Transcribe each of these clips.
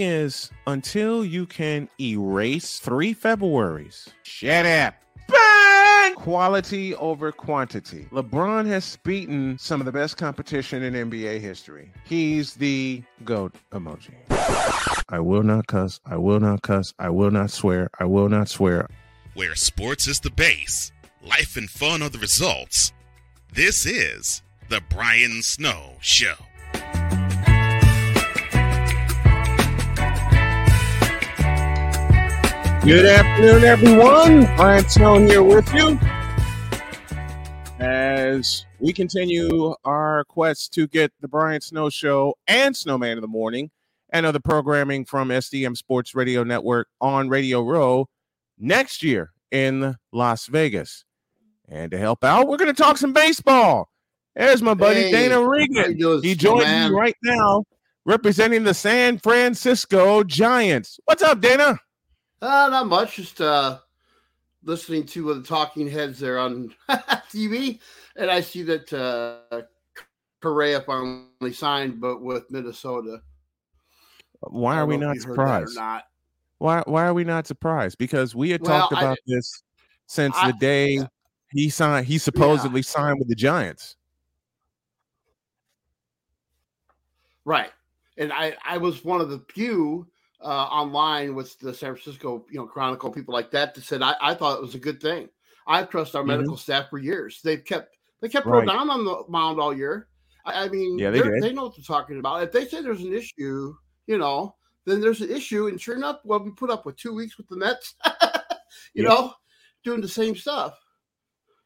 thing is, until you can erase three Februarys, shut up. Bang! Quality over quantity. LeBron has beaten some of the best competition in NBA history. He's the GOAT emoji. I will not cuss. I will not cuss. I will not swear. I will not swear. Where sports is the base, life and fun are the results. This is The Brian Snow Show. Good afternoon, everyone. Brian Snow here with you as we continue our quest to get the Brian Snow Show and Snowman of the Morning and other programming from SDM Sports Radio Network on Radio Row next year in Las Vegas. And to help out, we're going to talk some baseball. There's my buddy Hey, Dana Regan. doing, He joins me right now representing the San Francisco Giants. What's up, Dana? Uh, not much. Just uh, listening to the talking heads there on TV, and I see that uh, Correa finally signed, but with Minnesota. Why are we not if you heard that or surprised? Not. Why why are we not surprised? Because we had Well, talked I- about this since I- the day he signed he supposedly signed with the Giants. Right, and I I was one of the few uh, online with the San Francisco you know Chronicle people like that that said I, I thought it was a good thing. I trust our Mhm. medical staff for years. They've kept they kept Right. Rodon on the mound all year. I, I mean, Yeah, they they know what they're talking about. If they say there's an issue, you know, then there's an issue. And sure enough, well, we put up with two weeks with the Mets, you know, doing the same stuff.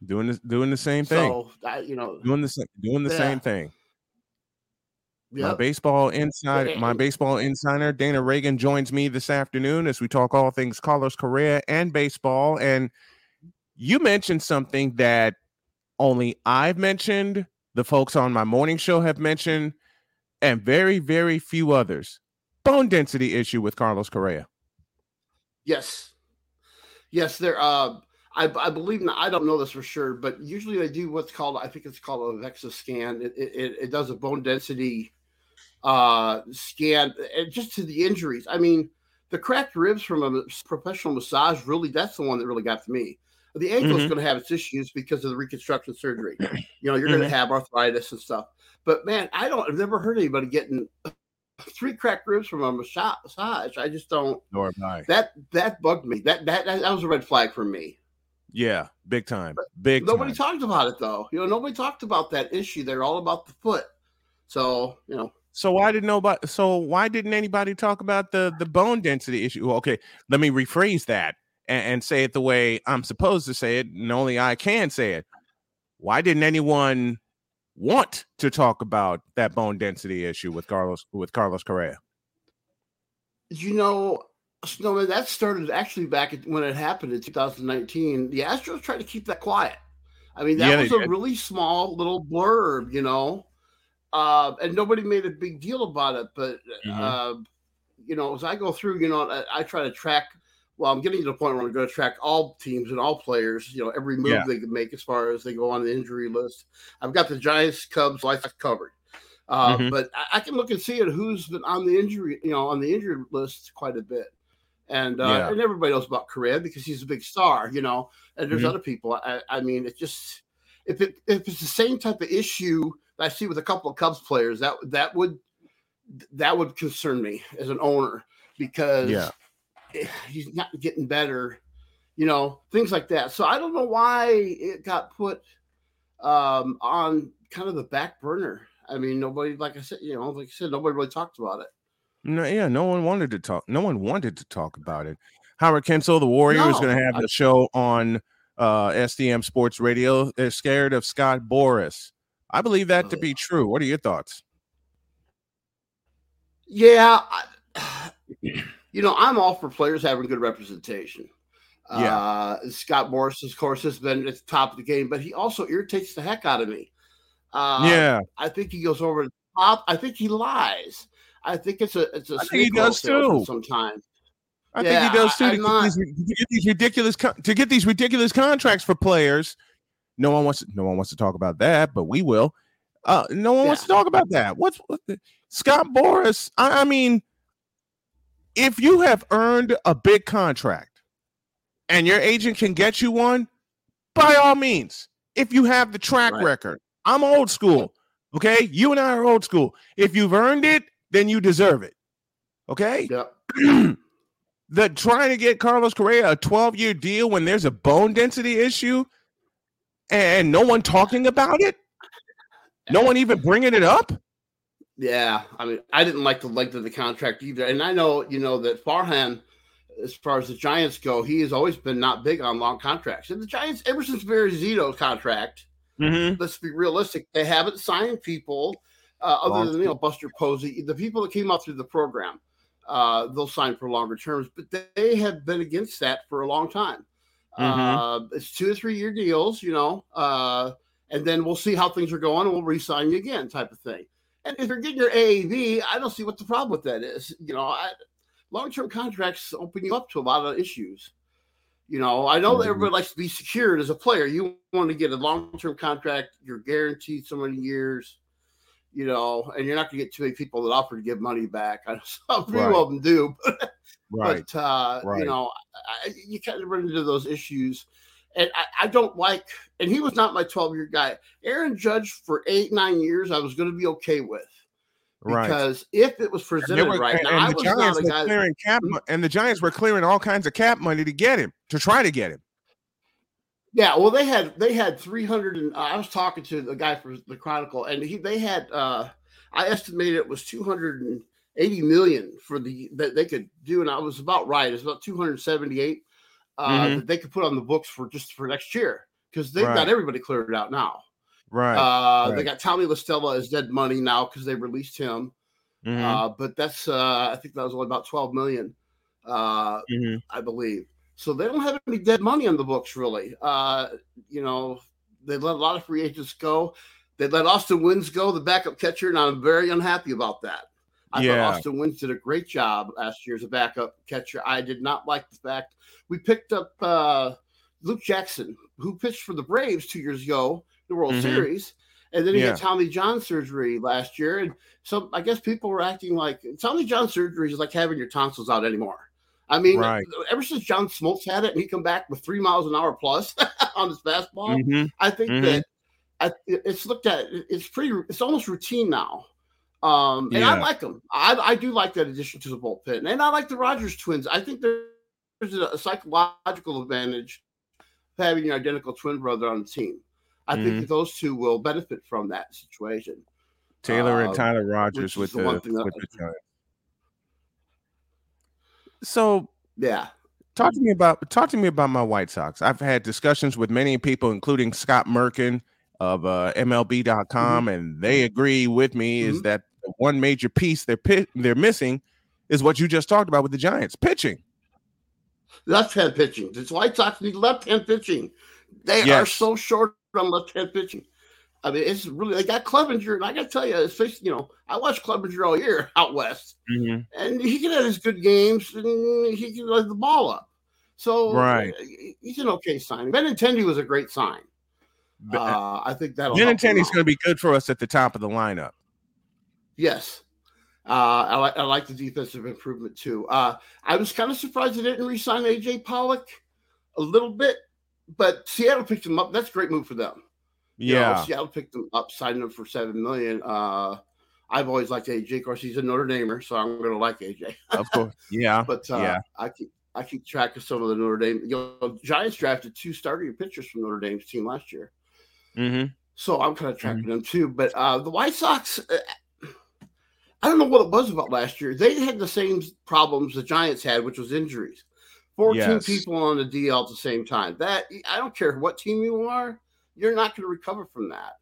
Doing the doing the same thing. So I, you know, doing the doing the Yeah. same thing. My baseball inside my baseball insider Dana Reagan joins me this afternoon as we talk all things Carlos Correa and baseball. And you mentioned something that only I've mentioned, the folks on my morning show have mentioned, and very, very few others. Bone density issue with Carlos Correa. Yes. Yes, there. Uh, I, I believe not, I don't know this for sure, but usually they do what's called I think it's called a DEXA scan. It, it, it- it does a bone density uh, scan, and just to the injuries. I mean, the cracked ribs from a professional massage really that's the one that really got to me. The ankle is Mhm. going to have its issues because of the reconstruction surgery. You know, you're going Mhm. to have arthritis and stuff. But man, I don't. I've never heard anybody getting three cracked ribs from a massage. I just don't Nor have I. that that bugged me. That that that, was a red flag for me. Yeah, big time. Big Nobody time. talked about it though. You know, nobody talked about that issue. They're all about the foot. So you know, So why did nobody? So why didn't anybody talk about the the bone density issue? Okay, let me rephrase that and, and say it the way I'm supposed to say it, and only I can say it. Why didn't anyone want to talk about that bone density issue with Carlos with Carlos Correa? you know, Snowman. That started actually back when it happened in 2019. The Astros tried to keep that quiet. I mean, that Yeah, was a did. really small little blurb, you know, uh, and nobody made a big deal about it. But Mhm. uh, you know, as I go through, you know, I, I try to track. Well, I'm getting to the point where I'm going to track all teams and all players. You know, every move Yeah. they can make as far as they go on the injury list. I've got the Giants, Cubs, Sox covered. Uh, Mhm. But I, I can look and see it who's been on the injury, you know, on the injured list quite a bit. And uh, Yeah. and everybody knows about Correa because he's a big star, you know. And there's Mhm. other people. I, I mean, it just if it if it's the same type of issue I see with a couple of Cubs players, that that would that would concern me as an owner because Yeah. eh, he's not getting better, you know, things like that. So I don't know why it got put um, on kind of the back burner. I mean, nobody, like I said, you know, like I said, nobody really talked about it. No, yeah, no one wanted to talk. No one wanted to talk about it. Howard Kensel, the Warrior, is going to have I- a show on uh, SDM Sports Radio. They're scared of Scott Boras. I believe that to be true. What are your thoughts? Yeah, I, you know, I'm all for players having good representation. Yeah. Uh, Scott Boras, of course, has been at the top of the game, but he also irritates the heck out of me. Uh, yeah, I think he goes over the top. I think he lies. I think it's a it's a I think he does too. Sometimes, I Yeah, think he does too. To get, these, to get these ridiculous to get these ridiculous contracts for players. No one wants. No one wants to talk about that, but we will. Uh, no one wants to talk about that. What's what the, Scott Boras? I, I mean, if you have earned a big contract and your agent can get you one, by all means, if you have the track right. record, I'm old school. Okay. You and I are old school. If you've earned it, then you deserve it. Okay. Yeah. the trying to get Carlos Correa a 12 year deal when there's a bone density issue and no one talking about it, no one even bringing it up. Yeah, I mean, I didn't like the length of the contract either, and I know you know that Farhan, as far as the Giants go, he has always been not big on long contracts. And the Giants, ever since Barry Zito's contract, mm-hmm. let's be realistic, they haven't signed people uh, other than you know Buster Posey, the people that came up through the program. Uh, they'll sign for longer terms, but they have been against that for a long time. Mm-hmm. Uh, it's two or three year deals, you know, uh, and then we'll see how things are going and we'll re-sign you again, type of thing. And if you're getting your AAV, I don't see what the problem with that is. You know, long term contracts open you up to a lot of issues. You know, I know mm-hmm. that everybody likes to be secured as a player. You want to get a long term contract, you're guaranteed so many years, you know, and you're not going to get too many people that offer to give money back. I know few right. of them do, but, right. but uh, right. you know, I, you kind of run into those issues and I, I, don't like. And he was not my 12 year guy. Aaron Judge for eight nine years, I was going to be okay with. Right. Because right. if it was presented were, right, and, now, and the Giants were guy, clearing cap, hmm? and the Giants were clearing all kinds of cap money to get him, to try to get him. Yeah, well, they had they had 300, and uh, I was talking to the guy for the Chronicle, and he they had uh I estimated it was 280 million for the that they could do, and I was about right. It's about 278 uh, mm-hmm. that they could put on the books for just for next year because they've right. got everybody cleared out now. Right. Uh, right. They got Tommy La Stella as dead money now because they released him. Mm-hmm. Uh, but that's uh, I think that was only about 12 million, uh, mm-hmm. I believe. So they don't have any dead money on the books really. Uh, you know, they let a lot of free agents go. They let Austin Wynns go, the backup catcher, and I'm very unhappy about that. I yeah. thought Austin Wynns did a great job last year as a backup catcher. I did not like the fact we picked up uh, Luke Jackson, who pitched for the Braves two years ago, the World mm-hmm. Series. And then he yeah. had Tommy John surgery last year. And so I guess people were acting like Tommy John surgery is like having your tonsils out anymore. I mean, right. ever since John Smoltz had it and he come back with three miles an hour plus on his fastball, mm-hmm. I think mm-hmm. that I, it's looked at, it's pretty, it's almost routine now. Um, and yeah. I like them. I, I do like that addition to the bullpen. And I like the Rogers twins. I think there's a psychological advantage of having your identical twin brother on the team. I mm-hmm. think those two will benefit from that situation. Taylor uh, and Tyler Rogers with the, the, with the. So yeah, talk to me about talk to me about my White Sox. I've had discussions with many people, including Scott Merkin of uh, MLB.com, mm-hmm. and they agree with me mm-hmm. is that one major piece they're they're missing is what you just talked about with the Giants pitching left hand pitching. The White Sox need left hand pitching. They yes. are so short on left hand pitching. I mean, it's really they got Clevinger, and I got to tell you, it's you know, I watched Clevinger all year out west, mm-hmm. and he can have his good games, and he can let the ball up. So right, he's an okay sign. Benintendi was a great sign. Uh, I think that Benintendi's going to be good for us at the top of the lineup. Yes, uh, I, like, I like the defensive improvement too. Uh, I was kind of surprised they didn't re-sign AJ Pollock a little bit, but Seattle picked him up. That's a great move for them. Yeah, you know, Seattle picked him up, signed him for seven million. Uh, I've always liked AJ. Of course, he's a Notre Damer, so I'm going to like AJ. of course, yeah. but uh, yeah, I keep I keep track of some of the Notre Dame. You know, Giants drafted two starting pitchers from Notre Dame's team last year. Mm-hmm. So I'm kind of tracking mm-hmm. them too. But uh, the White Sox, uh, I don't know what it was about last year. They had the same problems the Giants had, which was injuries. 14 yes. people on the DL at the same time. That I don't care what team you are, you're not going to recover from that.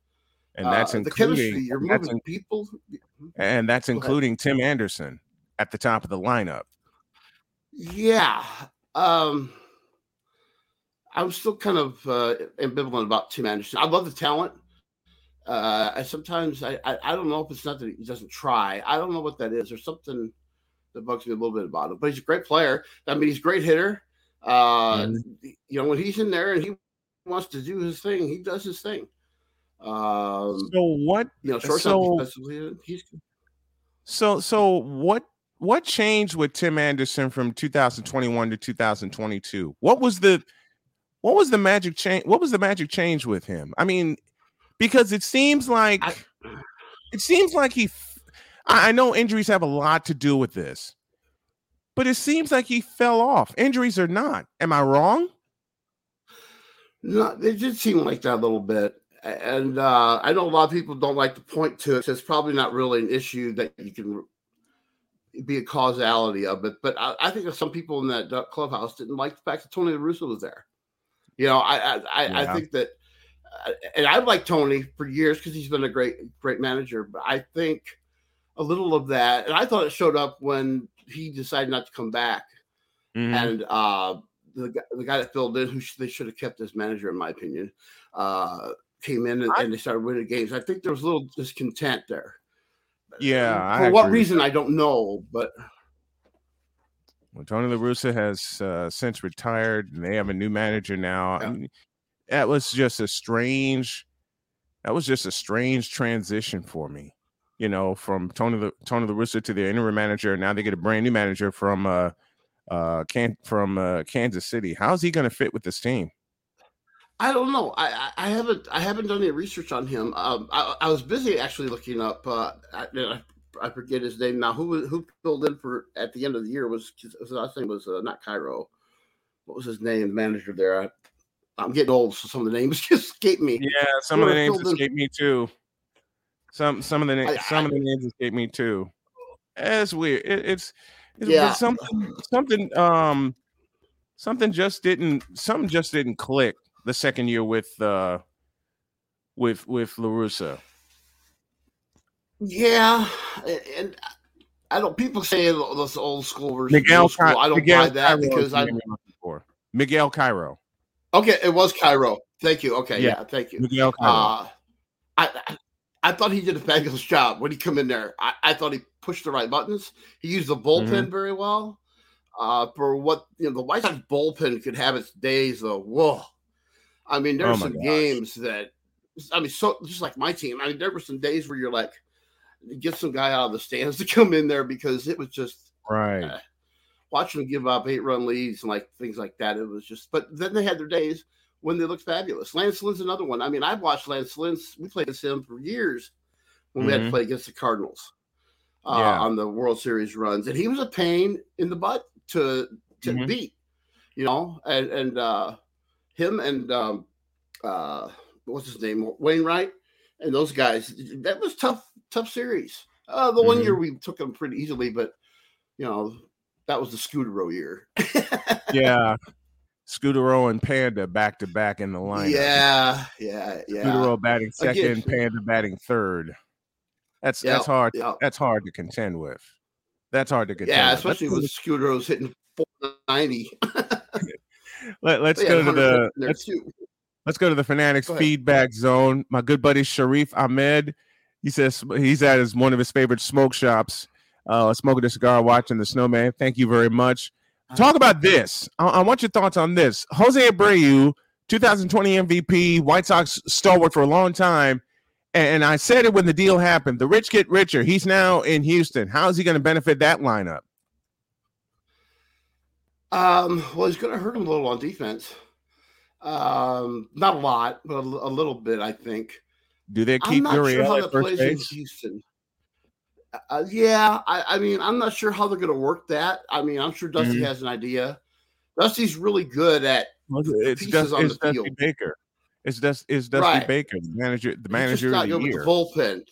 And that's uh, including. You're moving in, people, and that's including Tim Anderson at the top of the lineup. Yeah, um, I'm still kind of uh, ambivalent about Tim Anderson. I love the talent uh, I sometimes I, I, I don't know if it's not that he doesn't try. I don't know what that is. There's something that bugs me a little bit about him. But he's a great player. I mean, he's a great hitter. Uh, mm-hmm. You know, when he's in there and he wants to do his thing, he does his thing. Um, so what? You know, shortstop so, defensively, he's. So so what what changed with Tim Anderson from 2021 to 2022? What was the what was the magic change? What was the magic change with him? I mean, because it seems like I, it seems like he. I know injuries have a lot to do with this, but it seems like he fell off. Injuries or not, am I wrong? No, it did seem like that a little bit. And uh, I know a lot of people don't like to point to it. So it's probably not really an issue that you can be a causality of it. But I, I think that some people in that clubhouse didn't like the fact that Tony La Russa was there. You know, I I, yeah. I think that, uh, and I've liked Tony for years because he's been a great great manager. But I think a little of that, and I thought it showed up when he decided not to come back, mm-hmm. and uh, the the guy that filled in, who sh- they should have kept as manager, in my opinion, uh, came in and, I, and, they started winning games. I think there was a little discontent there. Yeah, for I what agree. reason I don't know, but well, Tony La Russa has uh, since retired, and they have a new manager now. Yeah. I mean, that was just a strange. That was just a strange transition for me, you know, from Tony the Tony La Russa to their interim manager. Now they get a brand new manager from uh, uh, can from uh, Kansas City. How's he going to fit with this team? I don't know. I, I haven't I haven't done any research on him. Um, I, I was busy actually looking up. Uh, I, I forget his name now. Who who filled in for at the end of the year was his last name was uh, not Cairo. What was his name? Manager there. I, am getting old, so some of the names just escape me. Yeah, some Who of the names escape in... me too. Some some of the names some I, of the names escape me too. It's weird. It, it's yeah. something something um something just didn't something just didn't click the second year with uh with with La Russa. Yeah, and I don't. People say this old school versus Miguel school. I don't Miguel buy that Cairo because I Miguel Cairo. Okay, it was Cairo. Thank you. Okay, yeah, yeah thank you. Miguel Cairo. Uh, I, I, I thought he did a fabulous job when he come in there. I, I thought he pushed the right buttons. He used the bullpen mm-hmm. very well. Uh, for what you know, the White Sox bullpen could have its days though. Whoa, I mean, there's oh some gosh. games that I mean, so just like my team. I mean, there were some days where you're like, get some guy out of the stands to come in there because it was just right. Uh, watching them give up eight run leads and like things like that. It was just, but then they had their days when they looked fabulous. Lance Lynn's another one. I mean, I've watched Lance Lynn. We played against him for years when mm-hmm. we had to mm-hmm. play against the Cardinals uh, yeah. on the World Series runs, and he was a pain in the butt to to mm-hmm. beat. You know, and and uh, him and um, uh, what's his name, Wainwright, and those guys. That was tough tough series. Uh, the mm-hmm. one year we took them pretty easily, but you know that was the Scutaro year. yeah, Scutaro and Panda back to back in the line. Yeah, yeah, yeah. Scutaro batting second, Again, Panda batting third. That's yep, that's hard. Yep. That's hard to contend with. That's hard to contend. Yeah, especially with Scutaro's hitting 490. Let, us go to the let's, let's, go to the Fanatics feedback zone. My good buddy Sharif Ahmed he says he's at his one of his favorite smoke shops, uh, smoking a cigar, watching the snowman. Thank you very much. Talk about this. I, I want your thoughts on this. Jose Abreu, 2020 MVP, White Sox stalwart for a long time. And, I said it when the deal happened. The rich get richer. He's now in Houston. How is he going to benefit that lineup? Um, well, he's going to hurt him a little on defense. Um, not a lot, but a, a little bit, I think. Do they keep Gurriel sure at first base? Houston. Uh, yeah, I, I, mean, I'm not sure how they're going to work that. I mean, I'm sure Dusty mm-hmm. has an idea. Dusty's really good at it's pieces Dust, on it's the Dusty field. Baker. It's Dust, it's Dusty right. Baker, the manager, the manager of the year. The bullpen,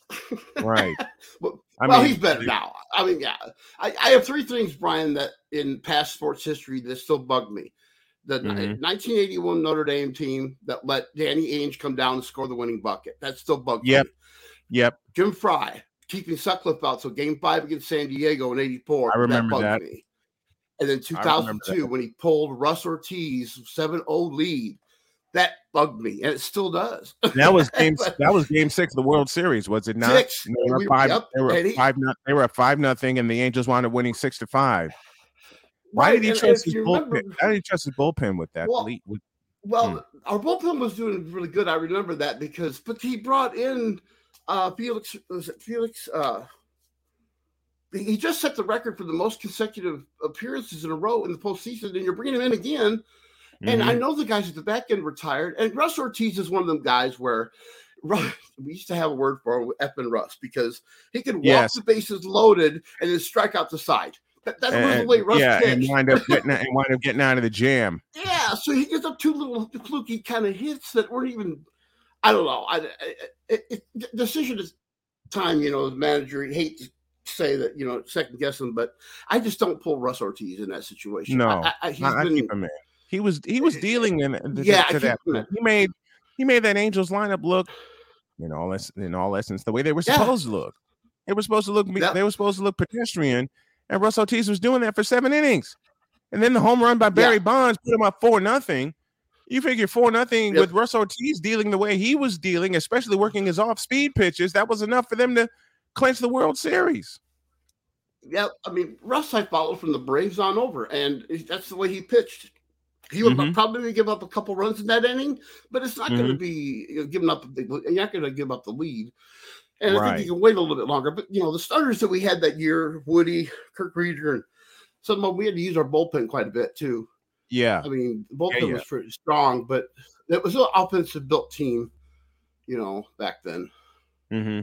right? well, I well mean, he's better now. I mean, yeah. I, I have three things, Brian, that in past sports history that still bug me the mm-hmm. 1981 Notre Dame team that let Danny Ainge come down and score the winning bucket. That still bugs yep. me. Yep. Jim Frey keeping Sutcliffe out. So game five against San Diego in 84. I remember that. that. Me. And then 2002, when he pulled Russ Ortiz 7 0 lead, that bugged me, and it still does. that was game. that was game six of the World Series, was it not? Six. They were we, five. Yep. They were he, five. They were five nothing, and the Angels wound up winning six to five. Why did he trust his bullpen? Remember, Why did he trust his bullpen with that? Well, with, well hmm. our bullpen was doing really good. I remember that because, but he brought in uh Felix. Was it Felix? Uh, he just set the record for the most consecutive appearances in a row in the postseason, and you're bringing him in again. Mm-hmm. And I mm-hmm. know the guys at the back end retired, and Russ Ortiz is one of them guys where Russ, we used to have a word for him, F and Russ, because he could walk yes. the bases loaded and then strike out the side. That, that's and, the way Russ yeah, pitched. and wind up getting and wind up getting out of the jam. Yeah, so he gets up two little fluky kind of hits that weren't even. I don't know. I, it, it, decision is time. You know, the manager hate to say that you know second guess him, but I just don't pull Russ Ortiz in that situation. No, I, I, he's I, been, keep him in. He was he was eh, dealing in uh, yeah, to that. He made he made that Angels lineup look in all in all essence the way they were supposed yeah. to look. They were supposed to look. Yep. They were supposed to look pedestrian, and Russ Ortiz was doing that for seven innings. And then the home run by Barry yeah. Bonds put him up four nothing. You figure four nothing yep. with Russ Ortiz dealing the way he was dealing, especially working his off speed pitches. That was enough for them to clinch the World Series. Yeah, I mean Russ, I followed from the Braves on over, and that's the way he pitched. He would mm-hmm. probably give up a couple runs in that inning, but it's not mm-hmm. going to be you know, giving up. You're not going to give up the lead. And right. I think you can wait a little bit longer. But you know, the starters that we had that year, Woody, Kirk Rueter, and some of them, we had to use our bullpen quite a bit too. Yeah. I mean, the of yeah, yeah. was pretty strong, but it was an offensive built team, you know, back then. Mm-hmm.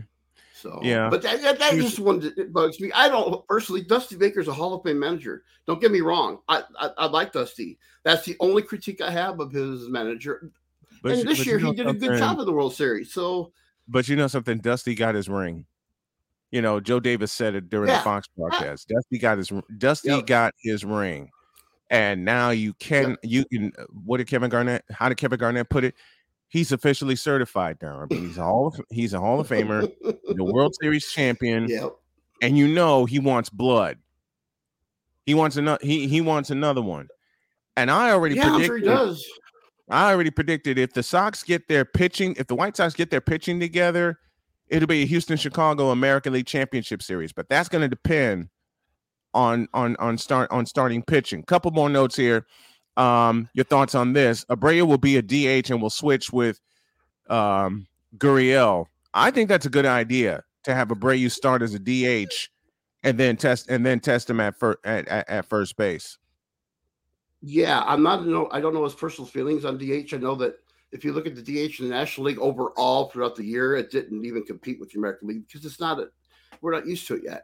So yeah, but that, that, that just one that bugs me. I don't personally. Dusty Baker's a Hall of Fame manager. Don't get me wrong. I I, I like Dusty. That's the only critique I have of his manager. But, and this year he did a good job in the World Series. So but you know something? Dusty got his ring. You know, Joe Davis said it during yeah. the Fox broadcast. Yeah. Dusty got his Dusty yep. got his ring. And now you can yep. you can uh, what did Kevin Garnett how did Kevin Garnett put it? He's officially certified now. I mean, he's a Hall of, he's a Hall of Famer, the World Series champion. Yep. And you know he wants blood. He wants another he he wants another one. And I already yeah, predicted, sure he does. I already predicted if the Sox get their pitching, if the White Sox get their pitching together, it'll be a Houston Chicago American League Championship Series. But that's going to depend on on on start on starting pitching. Couple more notes here. Um, your thoughts on this? Abreu will be a DH and will switch with um, Gurriel. I think that's a good idea to have Abreu start as a DH and then test and then test him at, fir- at, at, at first base. Yeah, I'm not no. I don't know his personal feelings on DH. I know that if you look at the DH in the National League overall throughout the year, it didn't even compete with the American League because it's not a. We're not used to it yet.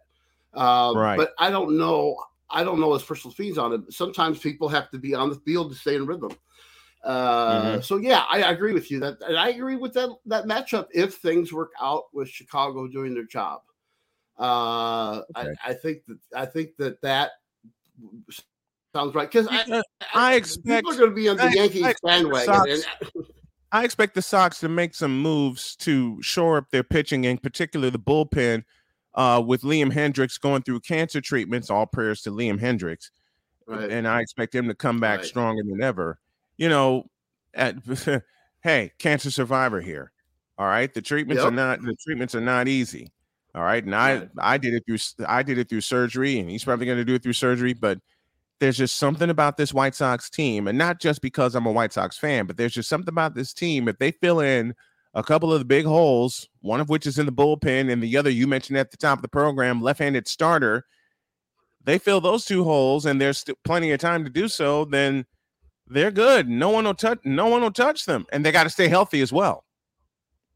Um, right. But I don't know. I don't know his personal feelings on it. Sometimes people have to be on the field to stay in rhythm. Uh, mm-hmm. So yeah, I, I, agree with you that, and I agree with that that matchup if things work out with Chicago doing their job. Uh, okay. I, I think that I think that that Sounds right. Because I, I, expect people are going to be on the I, Yankees I bandwagon. I expect the Sox to make some moves to shore up their pitching, in particular the bullpen. Uh, with Liam Hendriks going through cancer treatments, all prayers to Liam Hendriks, right. and I expect him to come back right. stronger than ever. You know, at hey, cancer survivor here. All right, the treatments yep. are not the treatments are not easy. All right, and right. I I did it through I did it through surgery, and he's probably going to do it through surgery, but there's just something about this White Sox team, and not just because I'm a White Sox fan, but there's just something about this team. If they fill in a couple of the big holes, one of which is in the bullpen, and the other you mentioned at the top of the program, left-handed starter, they fill those two holes, and there's still plenty of time to do so. Then they're good. No one will touch. No one will touch them, and they got to stay healthy as well.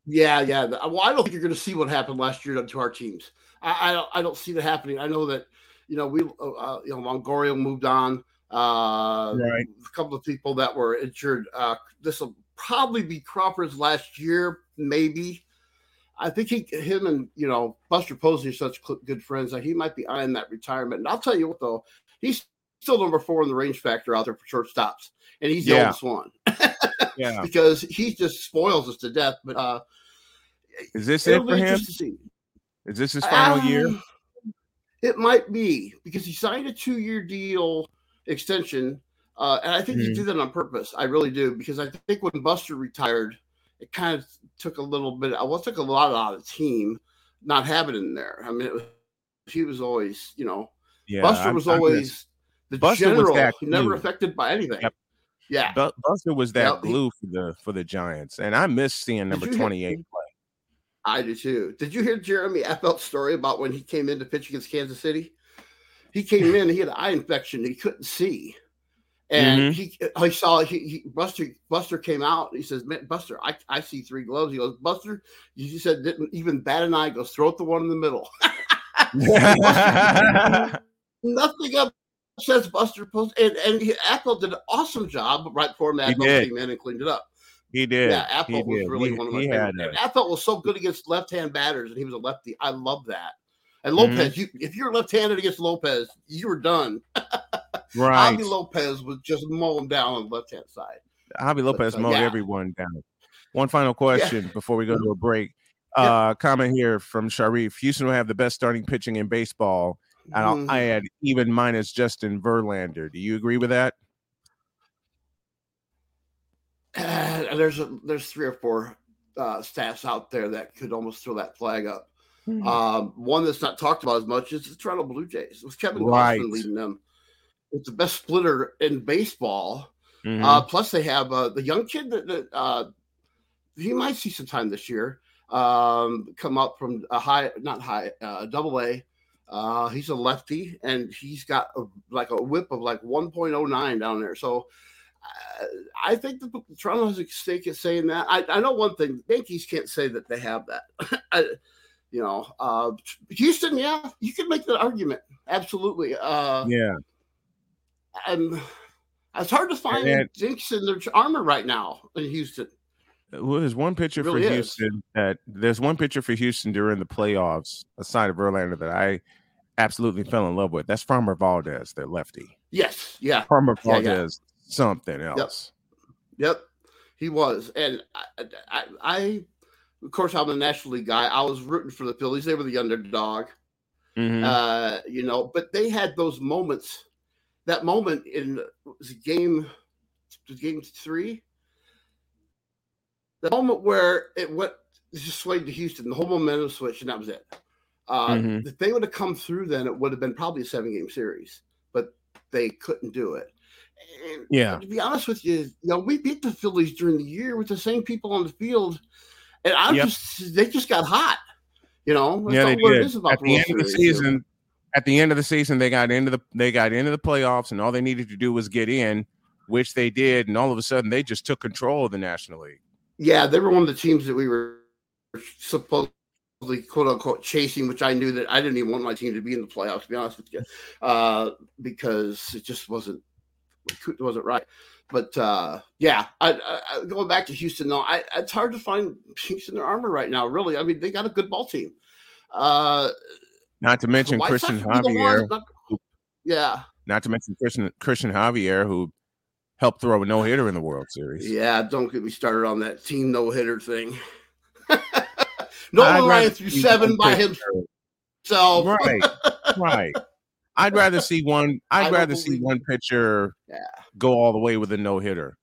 Yeah, yeah. Well, I don't think you're going to see what happened last year to our teams. I, I don't. I don't see that happening. I know that you know, we, uh, uh, you know, Longoria moved on. Uh, right. A couple of people that were injured. Uh, this will probably be Crawford's last year, maybe. I think he, him, and you know, Buster Posey are such good friends that he might be eyeing that retirement. And I'll tell you what, though, he's still number four in the range factor out there for shortstops, and he's the yeah. oldest one. yeah, because he just spoils us to death. But uh, is this it for him? Is this his final um, year? It might be because he signed a two year deal extension. Uh, and I think mm-hmm. he did that on purpose. I really do because I think when Buster retired, it kind of took a little bit. I well, took a lot out of the team not having him there. I mean, was, he was always, you know, yeah, Buster was I'm, always the Buster general, was never affected by anything. Yep. Yeah, Buster was that yep. glue for the for the Giants, and I miss seeing number twenty eight play. I do too. Did you hear Jeremy Affeldt's story about when he came in to pitch against Kansas City? He came in, he had an eye infection, he couldn't see. And mm-hmm. he I saw he, he, Buster Buster came out. He says, Buster, I, I see three gloves. He goes, Buster, he said didn't even bat an eye. Goes, throw it the one in the middle. Nothing up says Buster Post and and he, Apple did an awesome job right before Mad came in and cleaned it up. He did. Yeah, Apple was really he, one of my favorites. Apple was so good against left-hand batters, and he was a lefty. I love that. And Lopez, mm-hmm. you, if you're left-handed against Lopez, you were done. right. Javy Lopez was just mowing down on the left-hand side. Javy Lopez but, uh, mowed yeah. everyone down. One final question yeah. before we go to a break. Uh, comment here from Sharif. Houston will have the best starting pitching in baseball. And mm-hmm. I add even minus Justin Verlander. Do you agree with that? Uh, there's a, there's three or four uh, stats out there that could almost throw that flag up. Mm-hmm. Um, one that's not talked about as much is the Toronto Blue Jays with Kevin right. leading them. It's the best splitter in baseball. Mm-hmm. Uh, plus, they have uh, the young kid that, that uh, he might see some time this year. Um, come up from a high, not high, uh, double A. Uh, he's a lefty, and he's got a, like a whip of like 1.09 down there. So I think the Toronto has a stake at saying that. I, I know one thing: Yankees can't say that they have that. I, you know, uh, Houston, yeah, you can make that argument. Absolutely. Uh, yeah. And it's hard to find and, jinx in their armor right now in Houston. Well, there's one pitcher really for is. Houston that there's one pitcher for Houston during the playoffs, aside of Verlander, that I absolutely fell in love with. That's Framber Valdez, their lefty. Yes, yeah. Framber Valdez, yeah, yeah. something else. Yep. yep, he was, and I, I, I of course, I'm a National League guy. I was rooting for the Phillies. They were the underdog, mm-hmm. uh, you know. But they had those moments. That moment in was game, game three. The moment where it went just swayed to Houston, the whole momentum switch, and that was it. Uh, mm-hmm. If they would have come through, then it would have been probably a seven game series, but they couldn't do it. And yeah. To be honest with you, you know, we beat the Phillies during the year with the same people on the field and I yep. just they just got hot. You know, yeah, they did. At the end of the season, at the end of the season, they got into the they got into the playoffs, and all they needed to do was get in, which they did, and all of a sudden they just took control of the National League. Yeah, they were one of the teams that we were supposedly quote unquote chasing, which I knew that I didn't even want my team to be in the playoffs, to be honest with you, uh, because it just wasn't it wasn't right but uh, yeah, I, I, going back to Houston, though, I, it's hard to find in their armor right now. Really, I mean, they got a good ball team. Uh, not to mention Cristian Javier. Yeah. Not to mention Christian Cristian Javier, who helped throw a no hitter in the World Series. Yeah, don't get me started on that team no hitter thing. no Ryan threw seven by himself. Right, right. I'd rather see one. I'd rather see one pitcher yeah. go all the way with a no hitter.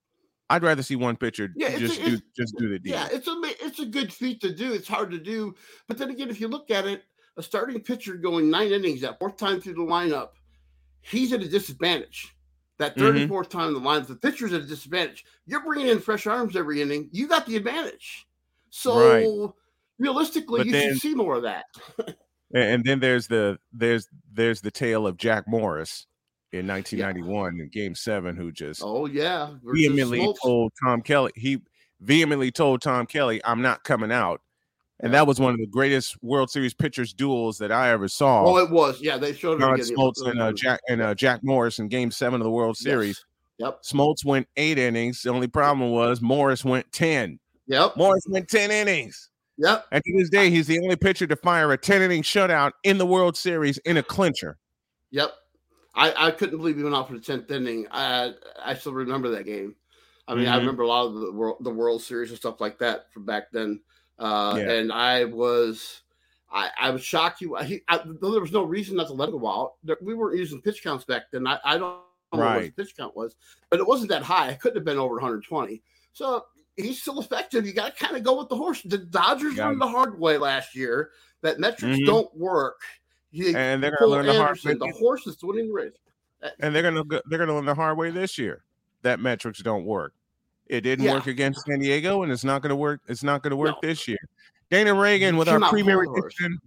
I'd rather see one pitcher yeah, just a, do just do the deal. Yeah, it's a it's a good feat to do. It's hard to do, but then again, if you look at it, a starting pitcher going nine innings that fourth time through the lineup, he's at a disadvantage. That 34th mm-hmm. time in the lineup, the pitcher's at a disadvantage. You're bringing in fresh arms every inning. You got the advantage. So right. realistically, but you then, should see more of that. and then there's the there's there's the tale of Jack Morris in 1991 yeah. in Game Seven, who just oh yeah vehemently told Tom Kelly he vehemently told Tom Kelly, "I'm not coming out," and that was one of the greatest World Series pitchers duels that I ever saw. Oh, it was. Yeah, they showed it. Smoltz and uh, Jack and uh, Jack Morris in Game Seven of the World Series. Yes. Yep. Smoltz went eight innings. The only problem was Morris went ten. Yep. Morris went ten innings. Yep. And to this day, he's the only pitcher to fire a 10 inning shutout in the World Series in a clincher. Yep. I, I couldn't believe he went out for the 10th inning. I I still remember that game. I mean, mm-hmm. I remember a lot of the world the World Series and stuff like that from back then. Uh, yeah. and I was I, I was shocked you he, I, there was no reason not to let him go out. There, we weren't using pitch counts back then. I, I don't know right. what the pitch count was, but it wasn't that high. It couldn't have been over 120. So he's still effective. You got to kind of go with the horse. The Dodgers learned the hard way last year that metrics mm-hmm. don't work. And they're going to learn the hard way. The horse is winning the race. And they're going to they're going to learn the hard way this year that metrics don't work. It didn't yeah. work against San Diego, and it's not going to work. It's not going to work no. this year. Dana Reagan with our premier edition.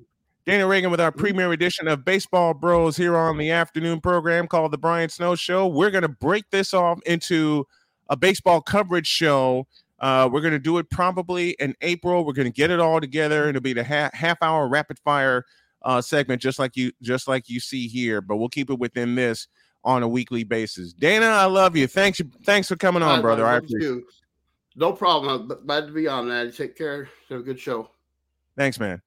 Dana Reagan with our Mhm. premier edition of Baseball Bros here on the afternoon program called the Brian Snow Show. We're going to break this off into a baseball coverage show. Uh, we're going to do it probably in April. We're going to get it all together, and it'll be the ha- half hour rapid fire uh, segment, just like you just like you see here. But we'll keep it within this on a weekly basis. Dana, I love you. Thanks, thanks for coming on, I- brother. I appreciate. you. No problem. I'm glad to be on, man. Take care. Have a good show. Thanks, man.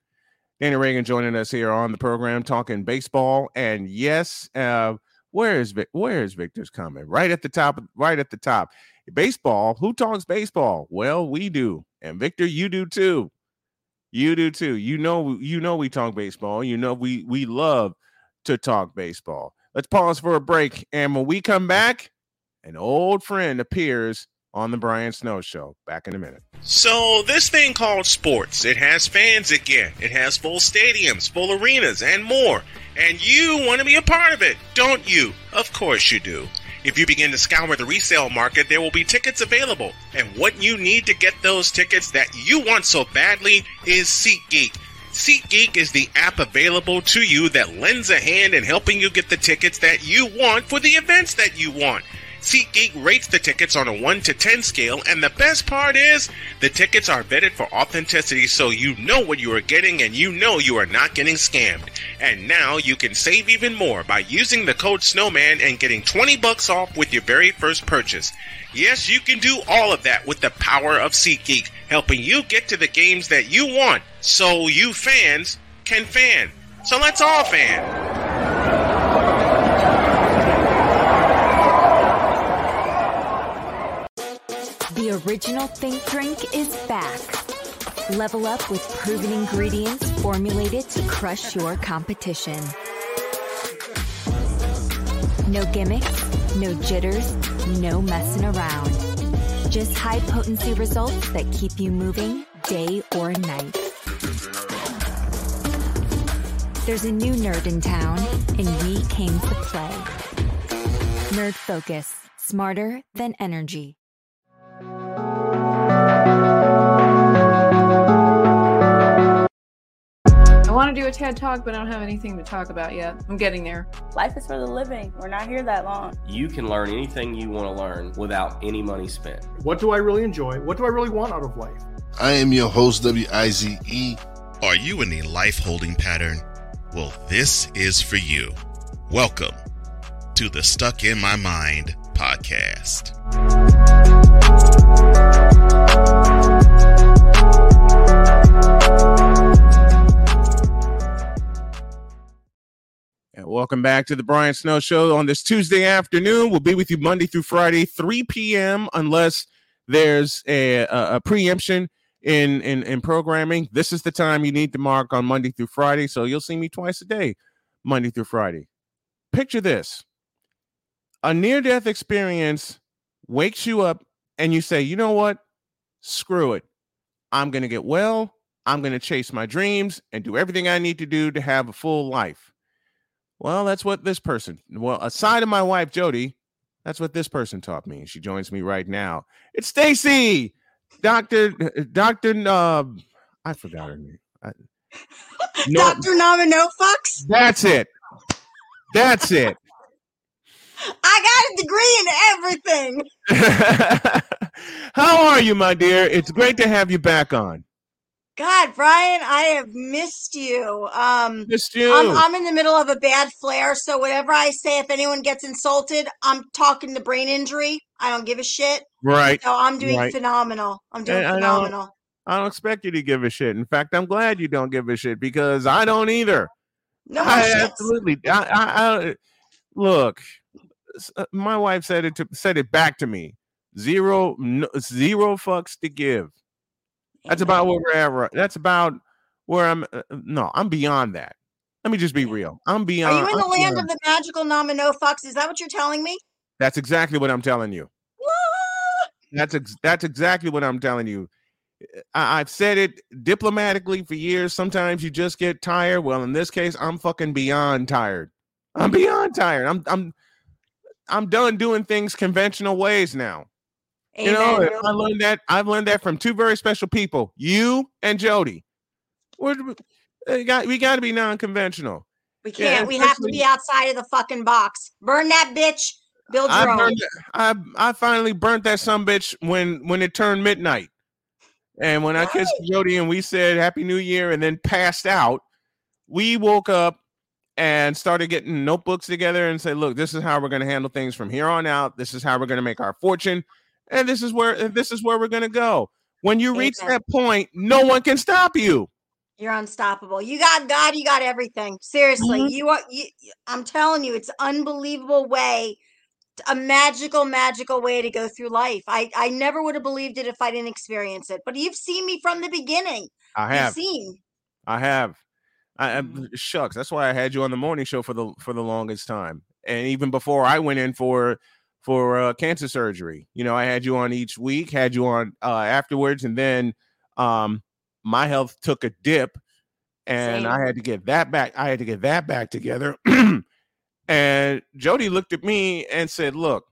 Dana Reagan joining us here on the program talking baseball. And yes, uh, where is where is Victor's comment? Right at the top, right at the top. Baseball. Who talks baseball? Well, we do. And Victor, you do too. You do too. You know, you know we talk baseball. You know we we love to talk baseball. Let's pause for a break. And when we come back, an old friend appears on the Brian Snow Show. Back in a minute. So, this thing called sports, it has fans again. It has full stadiums, full arenas, and more. And you want to be a part of it, don't you? Of course you do. If you begin to scour the resale market, there will be tickets available. And what you need to get those tickets that you want so badly is SeatGeek. SeatGeek is the app available to you that lends a hand in helping you get the tickets that you want for the events that you want. SeatGeek rates the tickets on a 1 to 10 scale, and the best part is the tickets are vetted for authenticity so you know what you are getting and you know you are not getting scammed. And now you can save even more by using the code SNOWMAN and getting 20 bucks off with your very first purchase. Yes, you can do all of that with the power of SeatGeek, helping you get to the games that you want so you fans can fan. So let's all fan. The original Think Drink is back. Level up with proven ingredients formulated to crush your competition. No gimmicks, no jitters, no messing around. Just high potency results that keep you moving day or night. There's a new nerd in town, and we came to play. Nerd Focus, smarter than energy. Want to do a TED talk, but I don't have anything to talk about yet. I'm getting there. Life is for the living. We're not here that long. You can learn anything you want to learn without any money spent. What do I really enjoy? What do I really want out of life? I am your host, W-I-Z-E. Are you in a life holding pattern? Well, this is for you. Welcome to the Stuck in My Mind podcast. Welcome back to the Brian Snow Show on this Tuesday afternoon. We'll be with you Monday through Friday, 3 p.m. unless there's a, a, a preemption in, in in programming. This is the time you need to mark on Monday through Friday. So you'll see me twice a day, Monday through Friday. Picture this: a near-death experience wakes you up, and you say, "You know what? Screw it. I'm going to get well. I'm going to chase my dreams and do everything I need to do to have a full life." Well, that's what this person, well, aside of my wife, Jody, that's what this person taught me. She joins me right now. It's Stacy, Dr. Dr. Uh, I forgot her name. I, no, Dr. Nomino Fox. that's it. That's it. I got a degree in everything. How are you, my dear? It's great to have you back on. God, Brian, I have missed you. Um, Missed you. I'm, I'm in the middle of a bad flare, so whatever I say, if anyone gets insulted, I'm talking the brain injury. I don't give a shit. right. So I'm doing Right. phenomenal. I'm doing I know. phenomenal. I don't expect you to give a shit. In fact, I'm glad you don't give a shit because I don't either. No I shits. absolutely. I, I, I look. uh, My wife said it to said it back to me. Zero, no, zero fucks to give. That's about where we're at. right- That's about where I'm. Uh, uh, no, I'm beyond that. Let me just be real. I'm beyond. Are you in the I'm land beyond- of the magical Nama No Fucks? Is that what you're telling me? That's exactly what I'm telling you. That's ex- that's exactly what I'm telling you. I- I've said it diplomatically for years. Sometimes you just get tired. Well, in this case, I'm fucking beyond tired. I'm beyond tired. I'm I'm I'm done doing things conventional ways now. You know. I learned that I've learned that from two very special people, you and Jody. We're, eh, we got we got to be non-conventional. We can't. we have to be outside of the fucking box. Burn that bitch. Build I your own. it- I I finally burnt that some bitch when when it turned midnight, and when I kissed Jody and we said Happy New Year and then passed out, we woke up and started getting notebooks together and said, "Look, this is how we're going to handle things from here on out. This is how we're going to make our fortune, and this is where this is where we're going to go." When you reach Amen. that point, no one can stop you. You're unstoppable. You got God. You got everything. Seriously, Mhm. you are. You, I'm telling you, it's unbelievable way, a magical, magical way to go through life. I I never would have believed it if I didn't experience it. But you've seen me from the beginning. I You've seen. I have. I, I Mhm. shucks. That's why I had you on the morning show for the for the longest time, and even before I went in for for uh, cancer surgery. You know, I had you on each week, had you on uh, afterwards, and then um, my health took a dip, and I had to get that back. I had to get that back together. and Jody looked at me and said, "Look,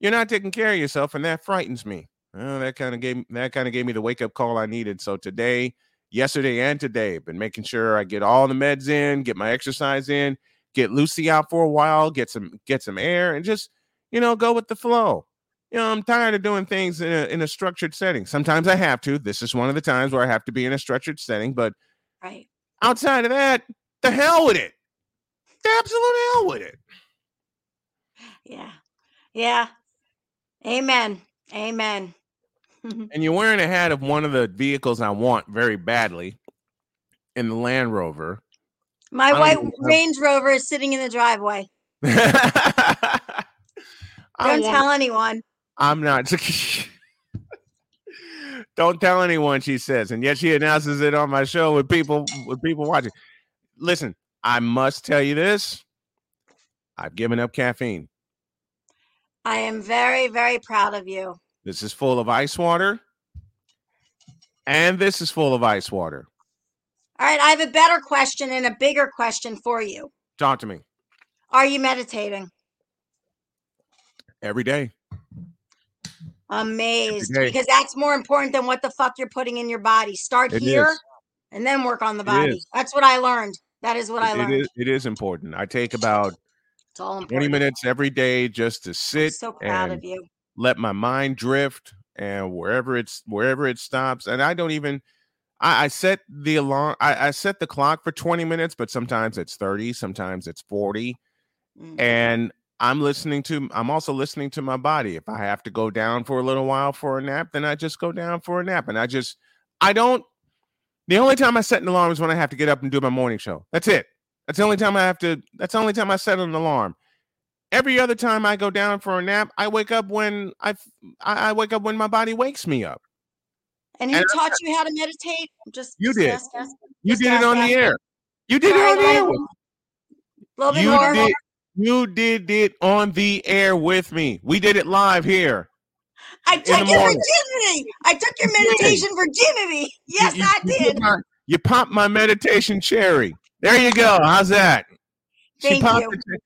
you're not taking care of yourself, and that frightens me." Well, that kind of gave that kind of gave me the wake up call I needed. So today yesterday and today. Been making sure I get all the meds in, get my exercise in, get Lucy out for a while, get some get some air, and just you know go with the flow. You know, I'm tired of doing things in a in a structured setting. Sometimes I have to. This is one of the times where I have to be in a structured setting. But Right. outside of that, the hell with it. The absolute hell with it. Yeah. Yeah. Amen. Amen. And you're wearing a hat of one of the vehicles I want very badly in the Land Rover. My white. Range Rover is sitting in the driveway. Don't tell anyone. I'm not. Don't tell anyone, she says, and yet she announces it on my show with people with people watching. Listen, I must tell you this: I've given up caffeine. I am very, very proud of you. This is full of ice water, and this is full of ice water. All right. I have a better question and a bigger question for you. Talk to me Are you meditating? Every day. Amazed. day. Because that's more important than what the fuck you're putting in your body. Start It here is. and then work on the body. That's what I learned. That is what I learned. it is. It is important. I take about It's all 20 minutes every day just to I'm sit so proud and of you. let my mind drift and wherever it's wherever it stops and i don't even i, I set the alarm I, I set the clock for 20 minutes but sometimes it's 30 sometimes it's 40 Mhm. and i'm listening to i'm also listening to my body if i have to go down for a little while for a nap then i just go down for a nap and i just i don't the only time i set an alarm is when i have to get up and do my morning show that's it that's the only time i have to that's the only time i set an alarm every other time I go down for a nap, I wake up when I I wake up when my body wakes me up. And who and taught you how to meditate? Just You just did. ask- ask- You did it on ask the air. You did it on the air. well, with- A little bit You more. did. You did it on the air with me. We did it live here. I took your morning. virginity. I took your You meditation virginity. Yes, you, I you did. put my- you popped my meditation cherry. There you go. How's that? Thank popped you. the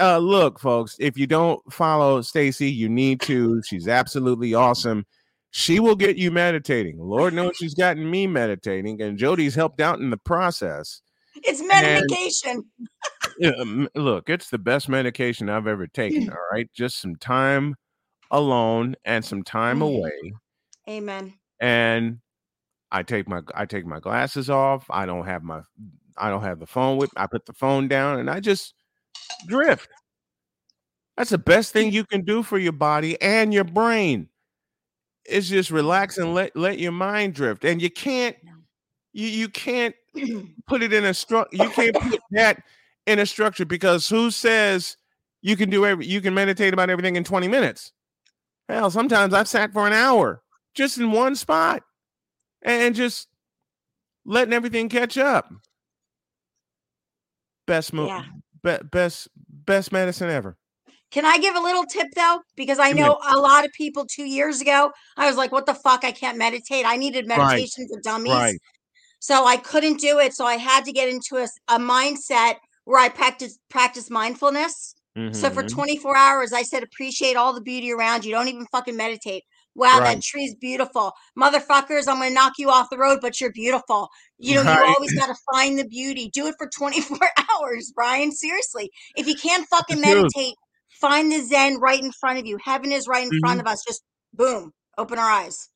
uh, look, folks, if you don't follow Stacy, you need to. She's absolutely awesome. She will get you meditating. Lord knows she's gotten me meditating, and Jody's helped out in the process. It's medication. Yeah, m- look, it's the best medication I've ever taken. All right, just some time alone and some time Mm. away, Amen. and I take my I take my glasses off. I don't have my I don't have the phone with. I put the phone down, and I just drift. That's the best thing you can do for your body and your brain. Is just relax and let let your mind drift, and you can't you you can't put it in a strong. You can't put that in a structure because who says you can do every you can meditate about everything in 20 minutes? Hell, sometimes I've sat for an hour just in one spot and just letting everything catch up. Best move, Yeah. be, best best medicine ever. Can I give a little tip though? Because I know a lot of people two years ago, I was like, what the fuck? I can't meditate. I needed Right. meditation for dummies. Right. So I couldn't do it. So I had to get into a, a mindset where I practice practice mindfulness. So for Mhm. 24 hours, I said, appreciate all the beauty around you. Don't even fucking meditate. Wow, Right. that tree's beautiful. Motherfuckers, I'm gonna knock you off the road, but you're beautiful. You know, Right. you always gotta find the beauty. Do it for 24 hours, Brian. Seriously. If you can't fucking meditate, find the Zen right in front of you. Heaven is right in Mm-hmm. front of us. Just boom, open our eyes.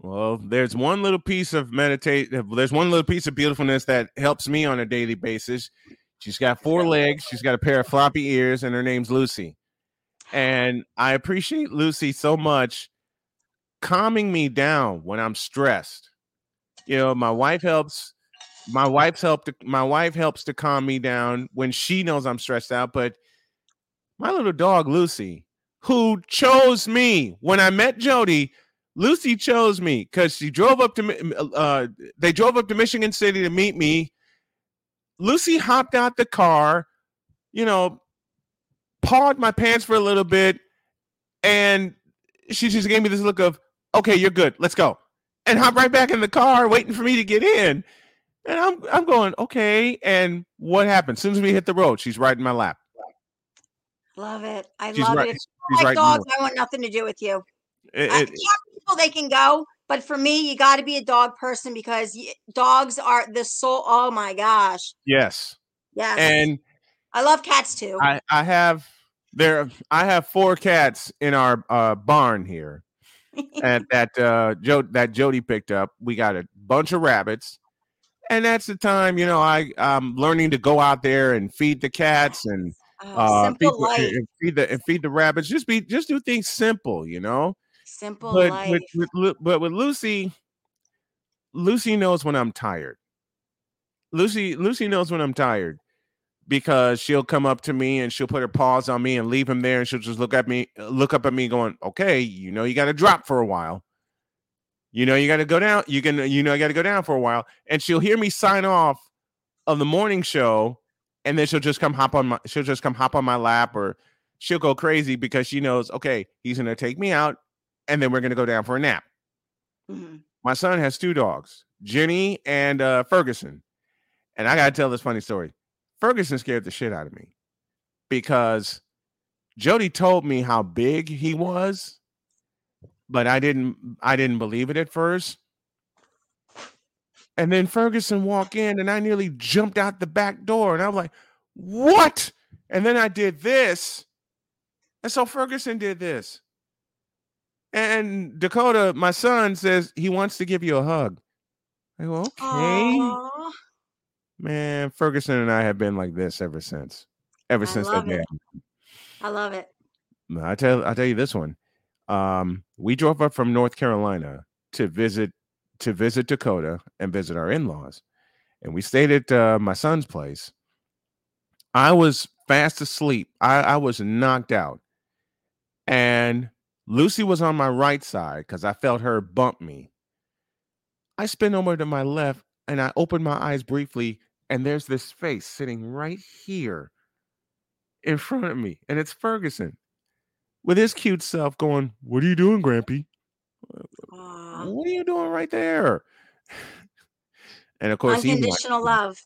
Well, there's one little piece of meditate. There's one little piece of beautifulness that helps me on a daily basis. She's got four legs. She's got a pair of floppy ears, and her name's Lucy. And I appreciate Lucy so much, calming me down when I'm stressed. You know, my wife helps. My wife's helped. To, my wife helps to calm me down when she knows I'm stressed out. But my little dog Lucy, who chose me when I met Jody, Lucy chose me because she drove up to uh they drove up to Michigan City to meet me. Lucy hopped out the car, you know, pawed my pants for a little bit, and she just gave me this look of, okay, you're good, let's go. And hop right back in the car, waiting for me to get in. And I'm I'm going, okay. And what happened? As soon as we hit the road, she's right in my lap. Love it. I She's love right- it. She's oh you like right dogs, I want nothing to do with you. It- I, it- yeah, people they can go, but for me, you got to be a dog person because y- dogs are the soul. Oh my gosh, yes. yes. And I love cats too. I I have there I have four cats in our uh, barn here, and that uh, Joe that Jody picked up. We got a bunch of rabbits, and that's the time you know I I'm learning to go out there and feed the cats and Oh, uh, feed simple the, life. and feed the and feed the rabbits. Just be just do things simple, you know. Simple But life. with, with but with Lucy, Lucy knows when I'm tired. Lucy Lucy knows when I'm tired because she'll come up to me and she'll put her paws on me and leave him there and she'll just look at me look up at me going, "Okay, you know you got to drop for a while. You know you got to go down. You can you know you got to go down for a while." And she'll hear me sign off of the morning show and then she'll just come hop on my she'll just come hop on my lap or she'll go crazy because she knows, "Okay, he's going to take me out and then we're going to go down for a nap." Mhm. my son has two dogs, Jenny and uh, Ferguson. And I got to tell this funny story. Ferguson scared the shit out of me because Jody told me how big he was, but I didn't I didn't believe it at first. And then Ferguson walked in and I nearly jumped out the back door and I was like, "What?" And then I did this. And so Ferguson did this. And Dakota, my son, says he wants to give you a hug. I go, okay. Aw, Man, Ferguson and I have been like this ever since. Ever I since that day. I love it. I tell I tell you this one. Um, we drove up from North Carolina to visit to visit Dakota and visit our in-laws. And we stayed at uh, my son's place. I was fast asleep. I, I was knocked out. And Lucy was on my right side because I felt her bump me. I spin over to my left and I open my eyes briefly, and there's this face sitting right here in front of me, and it's Ferguson with his cute self going, What are you doing, Grampy? What are you doing right there? And of course, Unconditional love.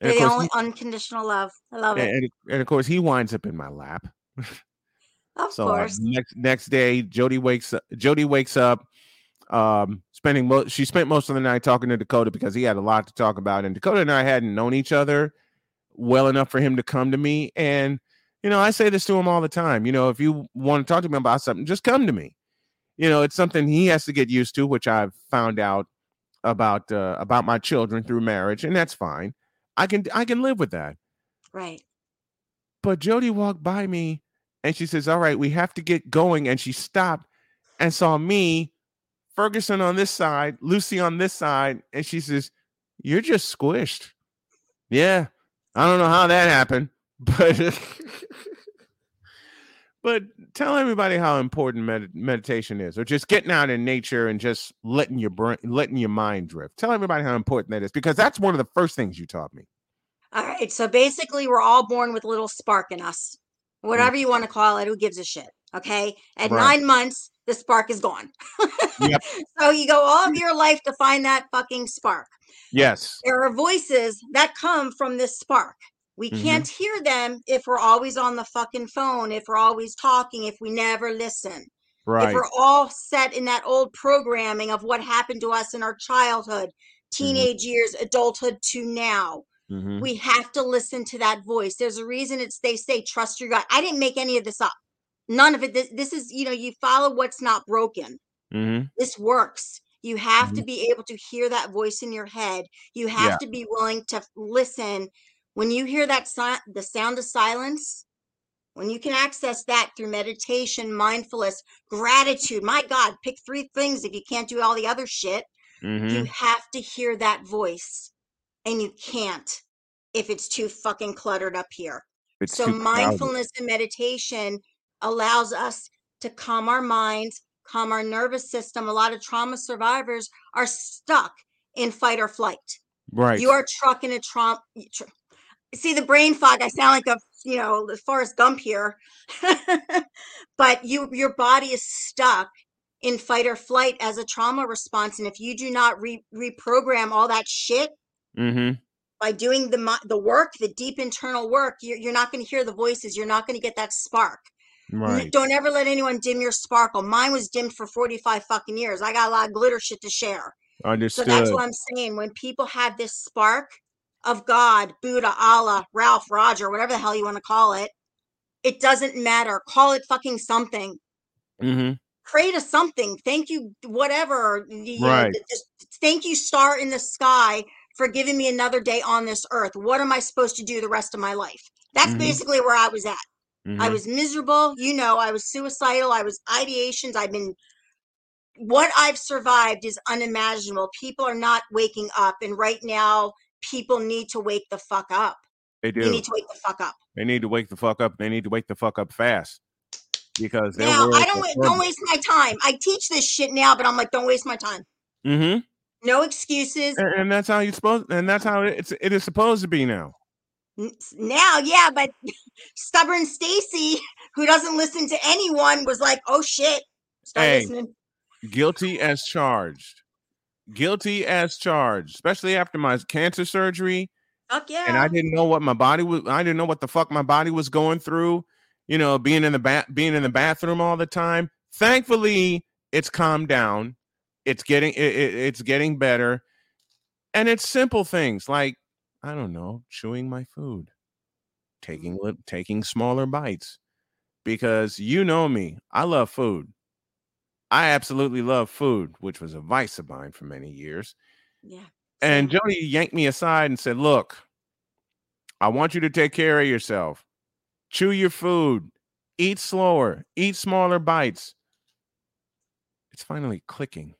and the only he- unconditional love. I love it. and, and of course, he winds up in my lap. Of So uh, next next day, Jody wakes up. Jody wakes up, um, spending mo- she spent most of the night talking to Dakota because he had a lot to talk about, and Dakota and I hadn't known each other well enough for him to come to me. And you know, I say this to him all the time. You know, if you want to talk to me about something, just come to me. You know, it's something he has to get used to, which I've found out about uh, about my children through marriage, and that's fine. I can I can live with that. Right. But Jody walked by me and she says, All right, we have to get going. And she stopped and saw me, Ferguson on this side, Lucy on this side. And she says, You're just squished. Yeah. I don't know how that happened, but but tell everybody how important med- meditation is, or just getting out in nature and just letting your brain, letting your mind drift. Tell everybody how important that is, because that's one of the first things you taught me. All right. So basically, we're all born with a little spark in us. Whatever you want to call it, who gives a shit? Okay. At Right. nine months, the spark is gone. Yep. so you go all of your life to find that fucking spark. Yes. There are voices that come from this spark. We Mhm. can't hear them if we're always on the fucking phone, if we're always talking, if we never listen. Right. If we're all set in that old programming of what happened to us in our childhood, teenage years, adulthood to now, Mhm. we have to listen to that voice. There's a reason it's they say trust your gut. I didn't make any of this up. None of it. This, this is, you know, you follow what's not broken. Mhm. This works. You have to Mhm. be able to hear that voice in your head. You have Yeah. to be willing to listen. When you hear that si- the sound of silence, when you can access that through meditation, mindfulness, gratitude. My God, pick three things if you can't do all the other shit. You Mhm. have to hear that voice, and you can't if it's too fucking cluttered up here. It's so crowded. mindfulness and meditation allows us to calm our minds, calm our nervous system. A lot of trauma survivors are stuck in fight or flight. Right. You are truck in a trauma. See the brain fog. I sound like a you know the Forrest Gump here, but you your body is stuck in fight or flight as a trauma response, and if you do not re- reprogram all that shit Mhm. by doing the the work, the deep internal work, you're, you're not going to hear the voices. You're not going to get that spark. Right. Don't ever let anyone dim your sparkle. Mine was dimmed for 45 fucking years. I got a lot of glitter shit to share. So that's what I'm saying. When people have this spark of God, Buddha, Allah, Ralph, Roger, whatever the hell you want to call it, it doesn't matter. Call it fucking something. Mhm. Create a something. Thank you, whatever. you Right. th- thank you, star in the sky, for giving me another day on this earth. What am I supposed to do the rest of my life? That's Mhm. basically where I was at. I Mhm. was miserable. You know, I was suicidal. I was ideations. I've been, what I've survived is unimaginable. People are not waking up. And right now, people need to wake the fuck up. They They do. need to wake the fuck up. They need to wake the fuck up. They need to wake the fuck up fast because Now, I don't, are wa- troubled. don't waste my time. I teach this shit now, but I'm like, don't waste my time. Mm Mhm. No excuses. And, and that's how you supposed. And that's how it's. It is supposed to be now. Now, yeah, but stubborn Stacy, who doesn't listen to anyone, was like, oh shit. Start Hey. listening. Guilty as charged. Guilty as charged. Especially after my cancer surgery. Fuck yeah. and I didn't know what my body was. I didn't know what the fuck my body was going through. You know, being in the bath, being in the bathroom all the time. Thankfully, it's calmed down. It's getting it, it- it's getting better, and it's simple things like I don't know, chewing my food, taking mm. taking smaller bites, because you know me, I love food. I absolutely love food, which was a vice of mine for many years. Yeah. And Jody yanked me aside and said, Look, I want you to take care of yourself. Chew your food, eat slower, eat smaller bites. It's finally clicking.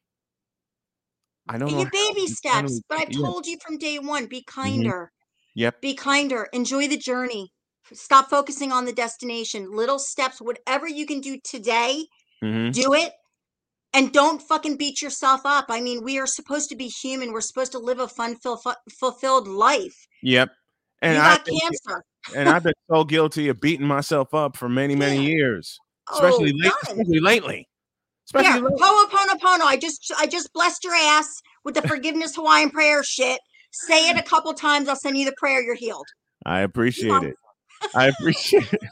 I don't know. Your how, baby it's steps, but I've yeah, told you from day one be kinder. Yep. Be kinder. Enjoy the journey. Stop focusing on the destination. Little steps, whatever you can do today, mhm, do it. And don't fucking beat yourself up. I mean, we are supposed to be human. We're supposed to live a fun, ful- fulfilled life. Yep. And you I got cancer. and I've been so guilty of beating myself up for many, many years. Especially Oh, late, especially lately. Especially Here, lately. Ho'oponopono. I just I just blessed your ass with the forgiveness Hawaiian prayer shit. Say it a couple times. I'll send you the prayer. You're healed. I appreciate it. I appreciate it.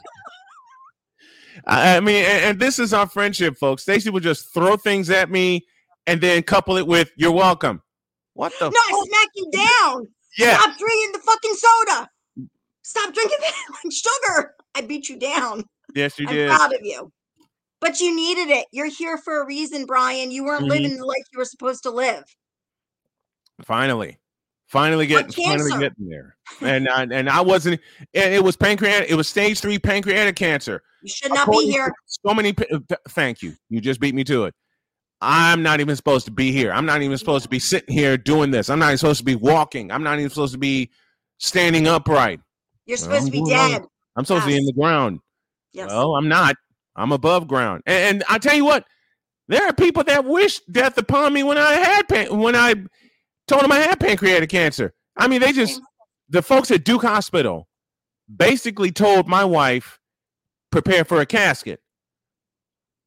I mean, and, and this is our friendship, folks. Stacy would just throw things at me and then couple it with "You're welcome." What the? No, I smack you down. Yeah. Stop drinking the fucking soda. Stop drinking sugar. I beat you down. Yes, you did. I'm proud of you. But you needed it. You're here for a reason, Brian. You weren't Mhm. living the life you were supposed to live. Finally, finally getting, finally getting there. And I, and I wasn't. And it was pancreatic. It was stage three pancreatic cancer. You should not be According to here. So many. uh, th- Thank you. You just beat me to it. I'm not even supposed to be here. I'm not even supposed to be sitting here doing this. I'm not even supposed to be walking. I'm not even supposed to be standing upright. You're Well, supposed to be I'm doing wrong. dead. I'm supposed to be in the ground. Yes. Well, I'm not. I'm above ground. And, and I tell you what, there are people that wish death upon me when I had pan- when I told them I had pancreatic cancer. I mean, they just the folks at Duke Hospital basically told my wife prepare for a casket.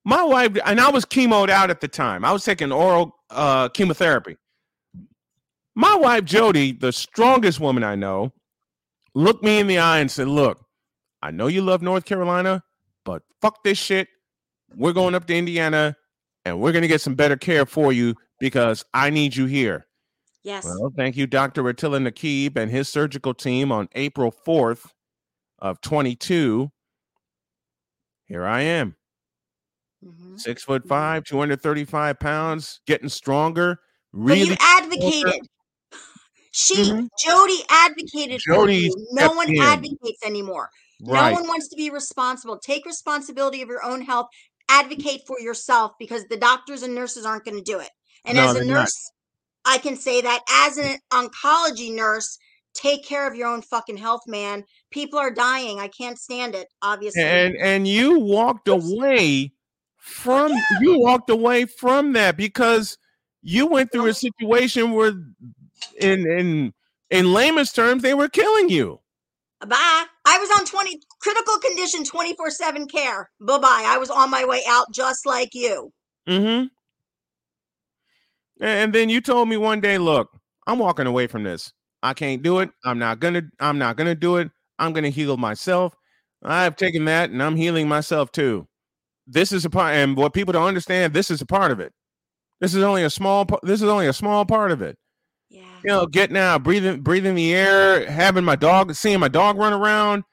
My wife and I was chemoed out at the time. I was taking oral uh, chemotherapy. My wife Jody, the strongest woman I know, looked me in the eye and said, "Look, I know you love North Carolina, but fuck this shit. we're going up to Indiana and we're going to get some better care for you because I need you here. Yes. Well, thank you, Dr. Attila Nakeeb and his surgical team on April 4th of 22. Here I am. Mm-hmm. Six foot five, 235 pounds, getting stronger. But you advocated. She, Jody, advocated for Jody you. No one advocates anymore. Right. No one wants to be responsible. Take responsibility of your own health. Advocate for yourself because the doctors and nurses aren't going to do it. And No, as a they're not. nurse, I can say that as an oncology nurse, take care of your own fucking health, man. People are dying. I can't stand it, obviously. and and you walked away from you walked away from that because you went through a situation where in in in layman's terms they were killing you Bye. I was on 20 critical condition 24 7 care. Bye bye. I was on my way out just like you. mm-hmm. And then you told me one day look i'm walking away from this. I can't do it. I'm not gonna i'm not gonna do it. I'm gonna heal myself. I've taken that and i'm healing myself too. This is a part and what people don't understand this is a part of it. This is only a small this is only a small part of it Yeah. you know getting out breathing breathing the air having my dog seeing my dog run around.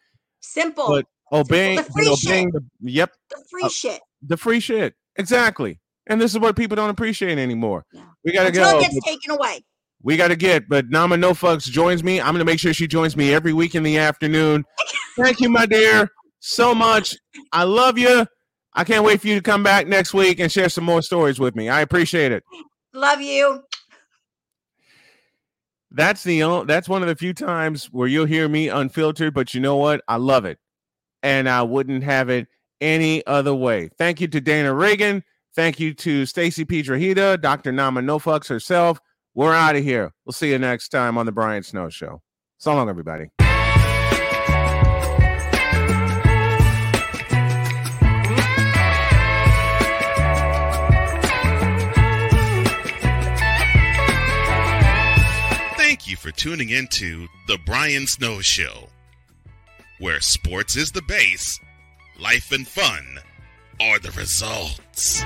Simple. but obeying The but free shit. obeying the, yep. The free uh, shit. the free shit. Exactly. And this is what people don't appreciate anymore. We gotta Until go it gets taken away. we gotta get but nama no fucks joins me. I'm gonna make sure she joins me every week in the afternoon. Thank you my dear so much. I love you. I can't wait for you to come back next week and share some more stories with me. I appreciate it. Love you. That's the only that's one of the few times where you'll hear me unfiltered but you know what? I love it. And i wouldn't have it any other way. Thank you to dana reagan. Thank you to stacy piedrahita dr nama nofucks herself. We're out of here. We'll see you next time on the brian snow show. So long everybody for tuning into The Brian Snow Show, where sports is the base, life and fun are the results.